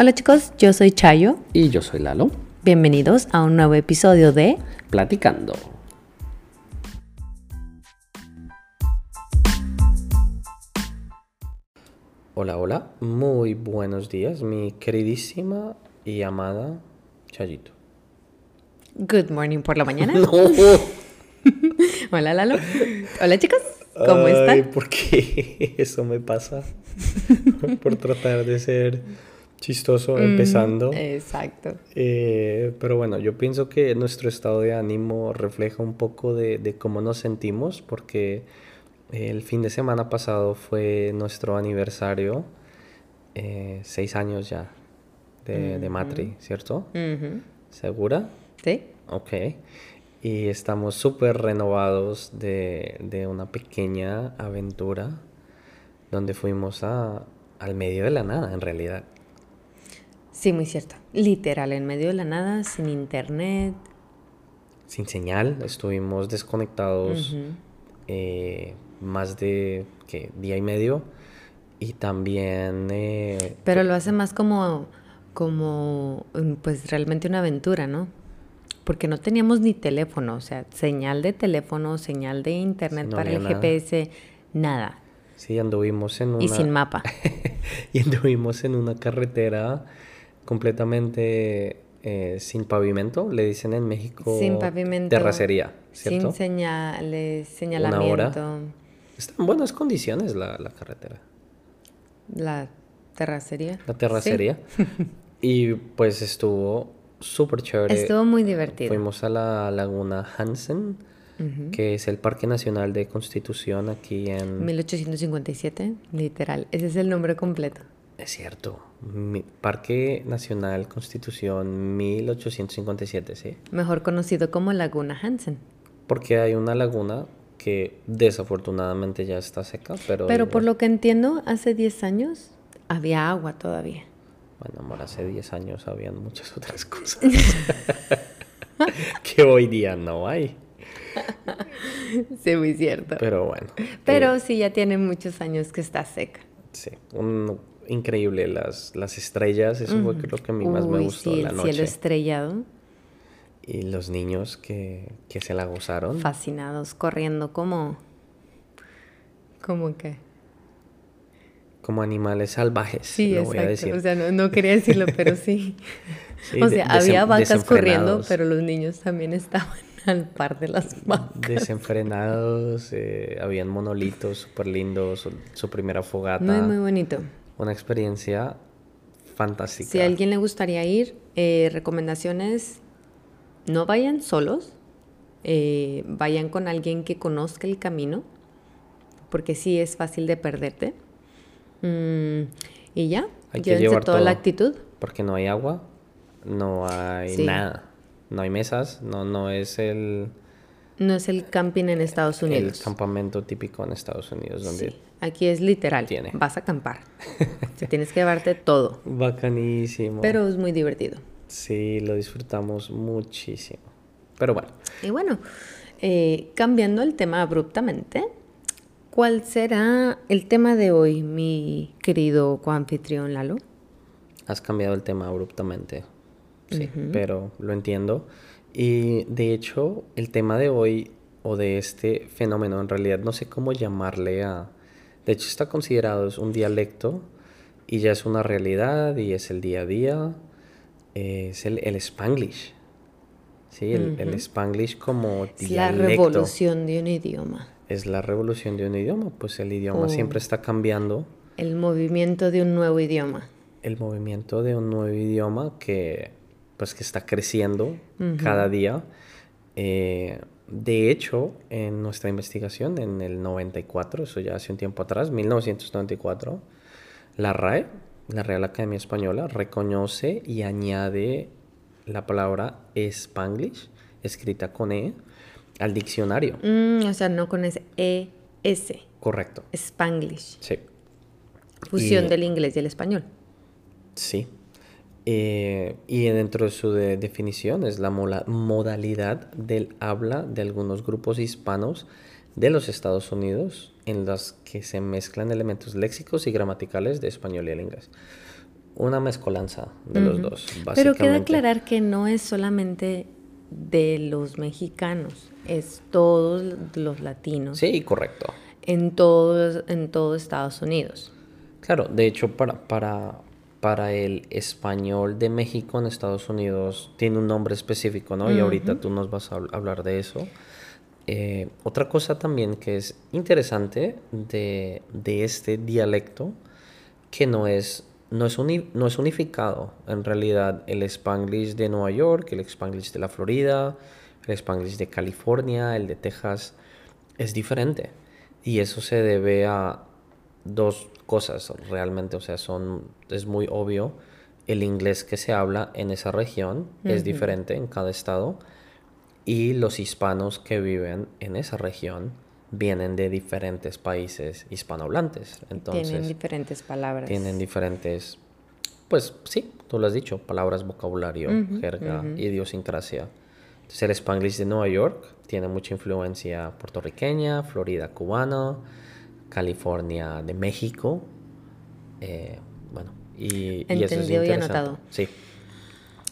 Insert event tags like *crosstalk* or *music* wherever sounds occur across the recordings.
Hola chicos, yo soy Chayo. Y yo soy Lalo. Bienvenidos a un nuevo episodio de Platicando. Hola, hola. Muy buenos días, mi queridísima y amada Chayito. Good morning por la mañana. *laughs* *laughs* Hola Lalo. Hola chicos, ¿cómo Ay, están? ¿Por qué *laughs* eso me pasa? por tratar de ser chistoso empezando. Exacto. Eh, pero bueno, yo pienso que nuestro estado de ánimo refleja un poco de, de cómo nos sentimos, porque el fin de semana pasado fue nuestro aniversario, eh, seis años ya de, de Matri, ¿cierto? ¿Segura? ¿Sí? Ok. Y estamos súper renovados de, de una pequeña aventura donde fuimos a, al medio de la nada, en realidad. Sí, muy cierto. Literal, en medio de la nada, sin internet. Sin señal, estuvimos desconectados eh, más de ¿qué? día y medio. Y también eh, Pero lo hace más como, como, mm, pues realmente una aventura, ¿no? Porque no teníamos ni teléfono, o sea, señal de teléfono, señal de internet no para el nada. GPS, nada. sí anduvimos en una Y sin mapa. *laughs* y anduvimos en una carretera completamente eh, sin pavimento, le dicen en México Sin pavimento. terracería, ¿cierto? Sin señales, hora. señalamiento. Está en buenas condiciones la, la carretera, La terracería. la terracería. *laughs* y pues estuvo súper chévere. Estuvo muy divertido. Fuimos a la laguna Hansen, que es el Parque Nacional de Constitución aquí en... 1857, literal. Ese es el nombre completo. Es cierto, mi- Parque Nacional Constitución 1857, ¿sí? Mejor conocido como Laguna Hansen. Porque hay una laguna que desafortunadamente ya está seca, pero... Pero por lo que entiendo, hace 10 años había agua todavía. Bueno, amor, hace 10 años habían muchas otras cosas *laughs* *laughs* que hoy día no hay. Sí, muy cierto. Pero bueno. Pero eh, sí, ya tiene muchos años que está seca. sí, un, increíble las, las estrellas, eso fue lo que a mí más me Uy, gustó sí, la el noche. cielo estrellado. Y los niños que, que se la gozaron. Fascinados, corriendo como... ¿Cómo que? como animales salvajes, Sí, lo voy a exacto. decir. O sea, no, no quería decirlo, *laughs* pero sí. Sí, o sea, había vacas corriendo, pero los niños también estaban *laughs* al par de las vacas. Desenfrenados, eh, habían monolitos súper lindos, su, su primera fogata. Muy, muy bonito. Una experiencia fantástica. Si a alguien le gustaría ir, eh, recomendaciones, no vayan solos, eh, vayan con alguien que conozca el camino, porque sí es fácil de perderte. Mm, y ya, Hay que llevar toda la actitud. Porque no hay agua, no hay Sí. nada. No hay mesas, no, no es el, No es el camping en Estados el Unidos. campamento típico en Estados Unidos, donde Sí, Aquí es literal, Tiene. vas a acampar. *laughs* Sea, tienes que llevarte todo, bacanísimo. pero es muy divertido. Sí, lo disfrutamos muchísimo. Pero bueno, Y bueno, eh, cambiando el tema abruptamente, ¿cuál será el tema de hoy, mi querido coanfitrión Lalo? has cambiado el tema abruptamente. Sí, pero lo entiendo. Y de hecho, el tema de hoy o de este fenómeno, en realidad no sé cómo llamarle a... De hecho, está considerado es un dialecto y ya es una realidad y es el día a día. es el, el Spanglish. Sí, el, el Spanglish como Es la revolución de un idioma, Es la revolución de un idioma, pues el idioma Oh. siempre está cambiando. el movimiento de un nuevo idioma. el movimiento de un nuevo idioma que pues que está creciendo cada día. Eh, de hecho, en nuestra investigación en el 94, eso ya hace un tiempo atrás, 1994, la RAE, la Real Academia Española, reconoce y añade la palabra Spanglish, escrita con E, al diccionario. Mm, o sea, no con ese ES, Correcto. Spanglish, Sí. fusión Y- del inglés y el español. Sí. Eh, y dentro de su de- definición es la modalidad del habla de algunos grupos hispanos de los Estados Unidos en las que se mezclan elementos léxicos y gramaticales de español y el inglés. una mezcolanza de los dos, básicamente. Pero queda aclarar que no es solamente de los mexicanos, es todos los latinos. Sí, correcto. En todo, en todo Estados Unidos. Claro, de hecho, para, para, para el español de México en Estados Unidos tiene un nombre específico, ¿no? Y ahorita tú nos vas a hablar de eso. Eh, otra cosa también que es interesante de, de este dialecto, que no es, no, es no es unificado. En realidad, el spanglish de Nueva York, el spanglish de la Florida, el spanglish de California, el de Texas, es diferente. Y eso se debe a dos cosas realmente, o sea, son, es muy obvio. El inglés que se habla en esa región es diferente en cada estado y los hispanos que viven en esa región vienen de diferentes países hispanohablantes. Entonces, tienen diferentes palabras. Tienen diferentes, pues sí, tú lo has dicho, palabras, vocabulario, jerga, idiosincrasia. Entonces el spanglish de Nueva York tiene mucha influencia puertorriqueña, Florida cubana, California de México. Eh, bueno, y, y, eso es y anotado. Sí.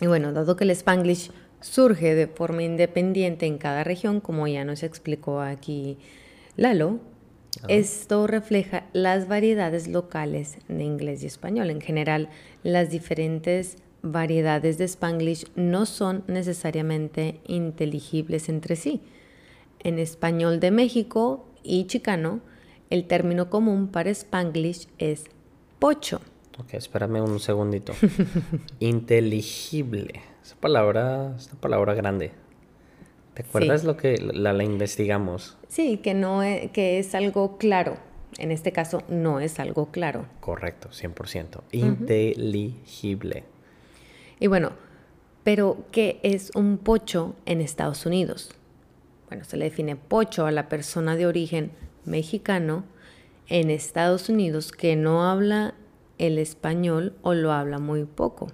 Y bueno, dado que el spanglish surge de forma independiente en cada región, como ya nos explicó aquí Lalo, esto refleja las variedades locales de inglés y español. En general, las diferentes variedades de spanglish no son necesariamente inteligibles entre sí. En español de México y chicano, el término común para spanglish es pocho. Ok, espérame un segundito. *laughs* Inteligible. Esa palabra es una palabra grande. ¿Te acuerdas lo que la, la, investigamos? Sí, que no es, que es algo claro. En este caso no es algo claro. Correcto, 100%. Inteligible. Y bueno, pero ¿qué es un pocho en Estados Unidos? Bueno, se le define pocho a la persona de origen mexicano en Estados Unidos que no habla el español o lo habla muy poco.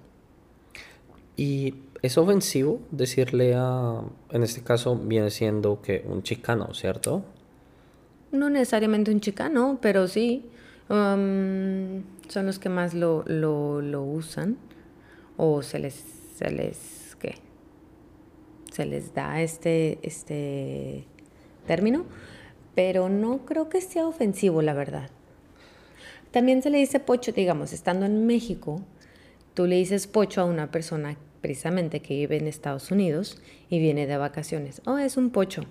Y es ofensivo decirle a, en este caso viene siendo que un chicano, ¿cierto? No necesariamente un chicano, pero sí. Um, son los que más lo, lo, usan. O se les, se les, ¿qué? Se les da este, este término pero no creo que sea ofensivo, la verdad. También se le dice pocho, digamos, estando en México, tú le dices pocho a una persona precisamente que vive en Estados Unidos y viene de vacaciones. Oh, es un pocho.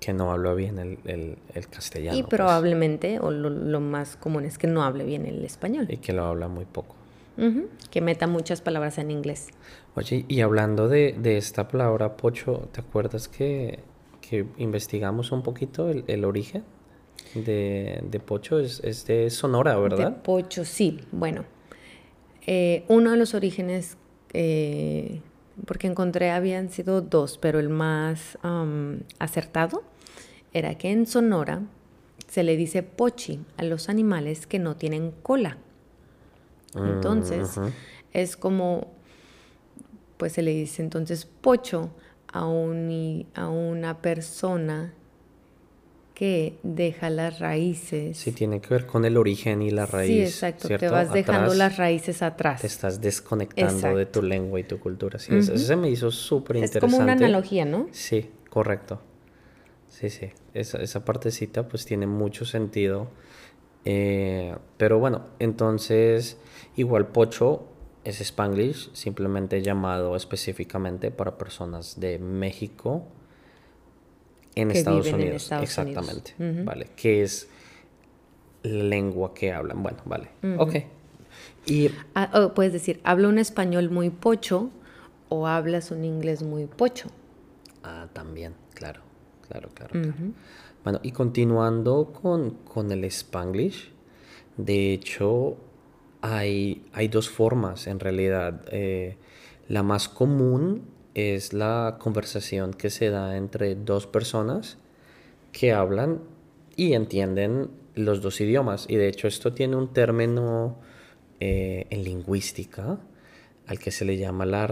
Que no habla bien el, castellano. Y pues. probablemente, o lo, más común es que no hable bien el español. Y que lo habla muy poco. Que meta muchas palabras en inglés. Oye, y hablando de, de esta palabra pocho, ¿te acuerdas que que investigamos un poquito el, origen de, Pocho, es, de Sonora, ¿verdad? De Pocho, sí. Bueno, eh, uno de los orígenes, eh, porque encontré habían sido dos, pero el más acertado era que en Sonora se le dice pochi a los animales que no tienen cola. Entonces, es como, pues se le dice entonces pocho a, a una persona que deja las raíces. Sí, tiene que ver con el origen y la raíz. Sí, exacto. Te vas dejando las raíces atrás. Te estás desconectando de tu lengua y tu cultura. Sí, eso, se me hizo súper interesante. Es como una analogía, ¿no? Sí, correcto. Sí, sí. Esa, esa partecita pues tiene mucho sentido. Eh, pero bueno, entonces igual Pocho es Spanglish, simplemente llamado específicamente para personas de México en, Estados, Unidos. Exactamente. Vale. ¿Qué es la lengua que hablan? Bueno, vale. Ok. Y, ah, oh, puedes decir, hablo un español muy pocho o hablas un inglés muy pocho. Ah, también, claro, claro, claro. Bueno, y continuando con, con el Spanglish, de hecho, hay, hay dos formas en realidad. Eh, la más común es la conversación que se da entre dos personas que hablan y entienden los dos idiomas. Y de hecho esto tiene un término eh, en lingüística al que se le llama la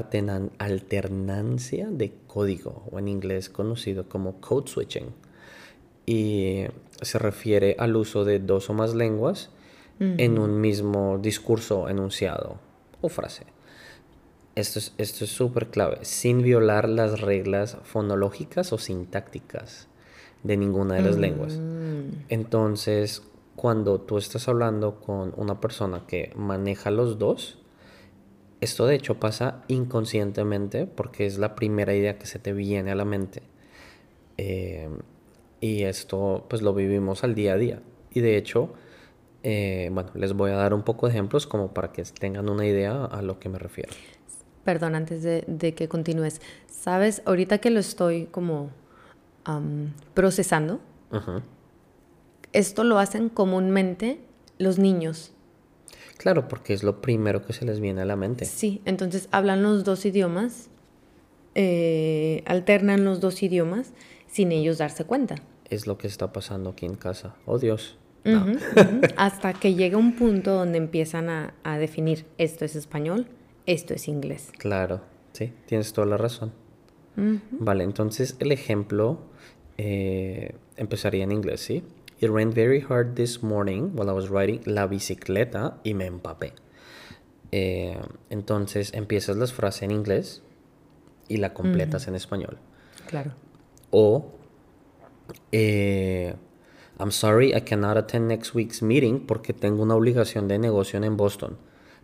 alternancia de código, o en inglés conocido como code switching. Y se refiere al uso de dos o más lenguas en un mismo discurso, enunciado o frase. Esto es esto es súper clave, sin violar las reglas fonológicas o sintácticas de ninguna de las lenguas. Mm. Entonces, cuando tú estás hablando con una persona que maneja los dos, esto de hecho pasa inconscientemente porque es la primera idea que se te viene a la mente. Eh, y esto pues lo vivimos al día a día. Y de hecho, eh, bueno, les voy a dar un poco de ejemplos como para que tengan una idea a lo que me refiero. Perdón, antes de, de que continúes. Sabes, ahorita que lo estoy como am, procesando, esto lo hacen comúnmente los niños. Claro, porque es lo primero que se les viene a la mente. Sí, entonces hablan los dos idiomas, eh, alternan los dos idiomas sin ellos darse cuenta. Es lo que está pasando aquí en casa. Oh Dios. No. *laughs* Hasta que llega un punto donde empiezan a, a definir esto es español, esto es inglés. Claro, sí, tienes toda la razón. Vale, entonces el ejemplo eh, empezaría en inglés, ¿sí? It rained very hard this morning while I was riding la bicicleta y me empapé. Eh, entonces empiezas la frase en inglés y la completas en español. Claro. O, eh, I'm sorry, I cannot attend next week's meeting porque tengo una obligación de negocio en Boston,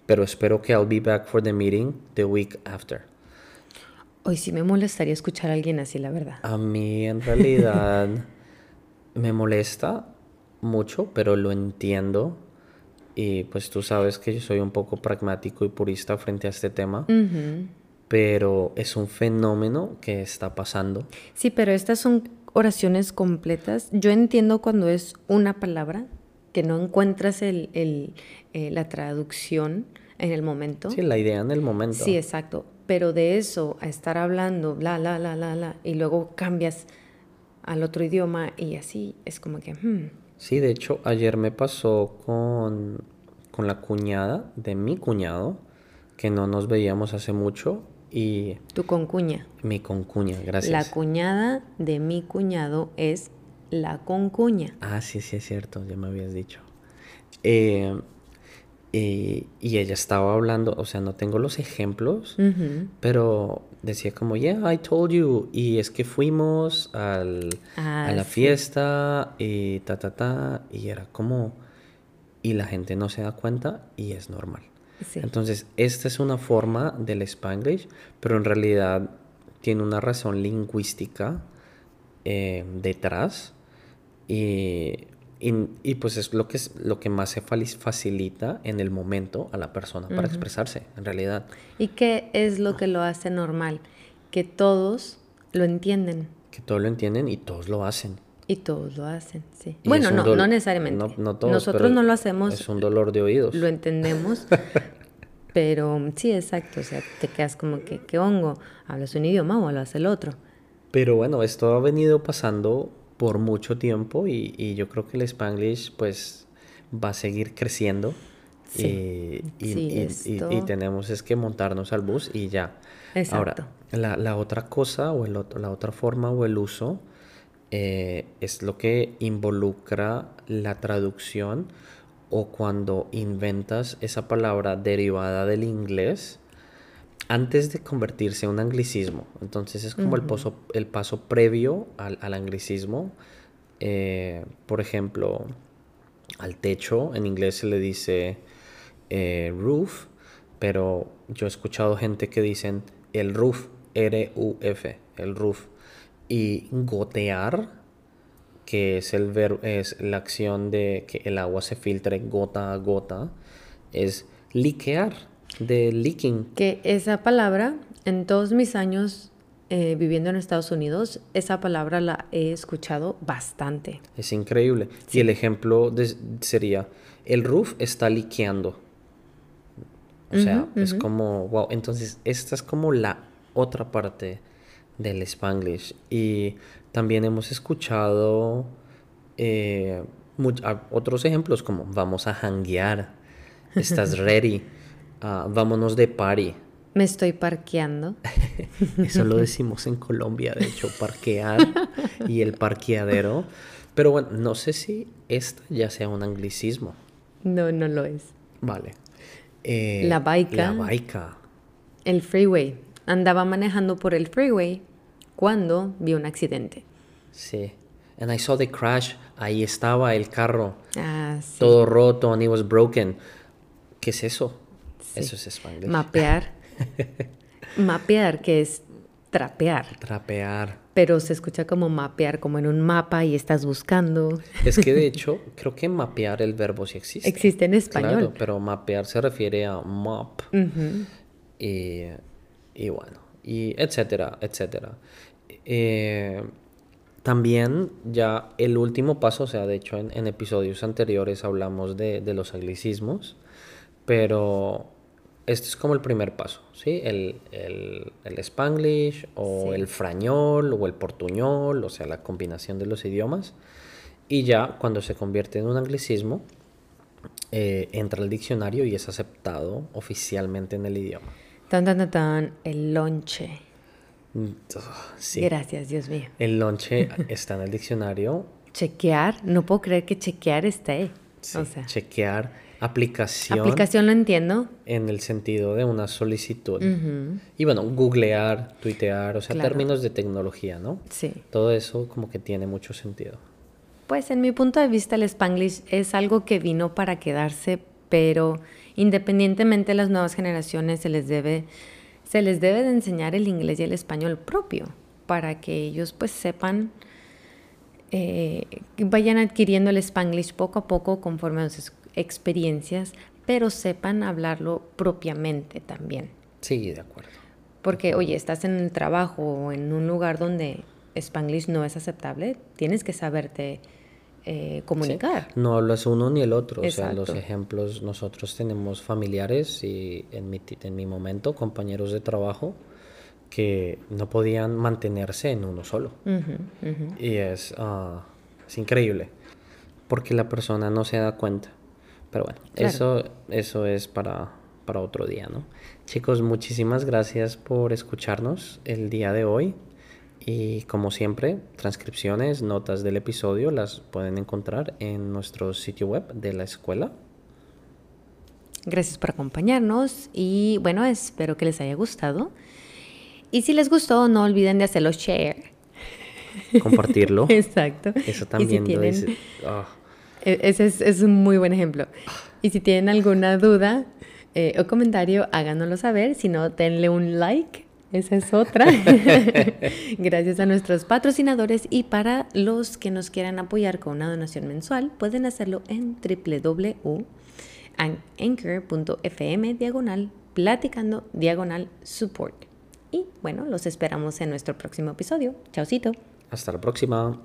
pero espero que I'll be back for the meeting the week after. Hoy sí me molestaría escuchar a alguien así, la verdad. A mí en realidad *laughs* me molesta mucho, pero lo entiendo. Y pues tú sabes que yo soy un poco pragmático y purista frente a este tema, Ujú. pero es un fenómeno que está pasando. Sí, pero estas son oraciones completas. Yo entiendo cuando es una palabra que no encuentras el, el, eh, la traducción en el momento. Sí, la idea en el momento. Sí, exacto. Pero de eso a estar hablando, bla, la, la, la, la, y luego cambias al otro idioma y así, es como que, hmm, Sí, de hecho, ayer me pasó con, con la cuñada de mi cuñado, que no nos veíamos hace mucho, y tu concuña. mi concuña, gracias. La cuñada de mi cuñado es la concuña. Ah, sí, sí, es cierto, ya me habías dicho. Eh, y, y ella estaba hablando, o sea, no tengo los ejemplos, pero decía como, yeah, I told you. Y es que fuimos al, Ah, a la sí. fiesta y ta, ta, ta. Y era como, y la gente no se da cuenta y es normal. Sí. Entonces, esta es una forma del Spanglish, pero en realidad tiene una razón lingüística eh, detrás. Y, y- y, pues es lo que, es lo que más se facilita en el momento a la persona para expresarse, en realidad. ¿Y qué es lo que lo hace normal? Que todos lo entienden Que todos lo entienden y todos lo hacen. y todos lo hacen, sí. Y bueno, no, no necesariamente. no- no todos, Nosotros no lo hacemos, Es un dolor de oídos. lo entendemos, *laughs* pero sí, exacto. O sea, te quedas como que, ¿qué hongo? ¿Hablas un idioma o hablas el otro? Pero bueno, esto ha venido pasando por mucho tiempo y, y yo creo que el Spanglish pues va a seguir creciendo. Sí. Y, y- Sí, y- y- esto- y tenemos es que montarnos al bus y ya. Exacto. Ahora, la, la otra cosa o el otro- la otra forma o el uso eh, es lo que involucra la traducción o cuando inventas esa palabra derivada del inglés antes de convertirse en un anglicismo. Entonces es como el, paso, el paso previo al, al anglicismo. Eh, por ejemplo, al techo en inglés se le dice eh, roof, pero yo he escuchado gente que dicen el roof, R-U-F, el roof. Y gotear, que es, el ver- es la acción de que el agua se filtre gota a gota, es liquear, de leaking. Que esa palabra, en todos mis años eh, viviendo en Estados Unidos, esa palabra la he escuchado bastante. Es increíble. Y el ejemplo de- sería, el roof está liqueando. O sea, es como, wow. Entonces, esta es como la otra parte del Spanglish. Y también hemos escuchado eh, much- a- otros ejemplos como, vamos a hanguear, estás *laughs* ready, Ah, vámonos de party. Me estoy parqueando. *laughs* Eso lo decimos en Colombia, de hecho, parquear y el parqueadero. Pero bueno, no sé si esta ya sea un anglicismo. No, no lo es. Vale. Eh, La baica. La baica. El freeway. Andaba manejando por el freeway cuando vio un accidente. Sí. And I saw the crash. Ahí estaba el carro. Ah, sí. Todo roto and it was broken. ¿Qué es eso? Sí. Eso es Spanglish. Mapear. *laughs* mapear, que es trapear. Trapear. Pero se escucha como mapear, como en un mapa y estás buscando. Es que de *laughs* hecho, creo que mapear el verbo sí existe. Existe en español. Claro, pero mapear se refiere a map. Y, y bueno, y etcétera, etcétera. Eh, también ya el último paso, o sea, de hecho en, en episodios anteriores hablamos de, de los anglicismos, pero este es como el primer paso, ¿sí? El, el, el spanglish o Sí. el frañol o el portuñol, o sea, la combinación de los idiomas. Y ya cuando se convierte en un anglicismo, eh, entra al diccionario y es aceptado oficialmente en el idioma. Tan, tan, tan, tan, el lonche. Mm, Sí. Gracias, Dios mío. El lonche está en el diccionario. *laughs* Chequear, no puedo creer que chequear esté. sí, O sea, chequear aplicación, aplicación lo entiendo. en el sentido de una solicitud. Y bueno, googlear, tuitear, o sea, Claro. términos de tecnología, ¿no? Sí. Todo eso como que tiene mucho sentido. Pues en mi punto de vista el spanglish es algo que vino para quedarse, pero independientemente de las nuevas generaciones se les debe se les debe de enseñar el inglés y el español propio para que ellos pues sepan eh, vayan adquiriendo el spanglish poco a poco conforme a sus experiencias, pero sepan hablarlo propiamente también. Sí, de acuerdo. Porque, oye, estás en el trabajo o en un lugar donde Spanglish no es aceptable, tienes que saberte eh, Sí. comunicar. No hablas uno ni el otro. O sea, los ejemplos, nosotros tenemos familiares y en mi, en mi momento compañeros de trabajo que no podían mantenerse en uno solo. Y es, ah, es increíble. Porque la persona no se da cuenta. Pero bueno, Claro. eso, eso es para, para otro día, ¿no? Chicos, muchísimas gracias por escucharnos el día de hoy. Y como siempre, transcripciones, notas del episodio las pueden encontrar en nuestro sitio web de la escuela. Gracias por acompañarnos y bueno, espero que les haya gustado. Y si les gustó, no olviden de hacerlo share. Compartirlo. *laughs* Exacto. Eso Y si también lo tienen- dice- E- Ese es, es un muy buen ejemplo. Y si tienen alguna duda eh, o comentario, háganoslo saber. Si no, denle un like. Esa es otra. *laughs* Gracias a nuestros patrocinadores y para los que nos quieran apoyar con una donación mensual, pueden hacerlo en www.anchor.fm diagonal platicando diagonal support. Y bueno, los esperamos en nuestro próximo episodio. Chaucito. hasta la próxima.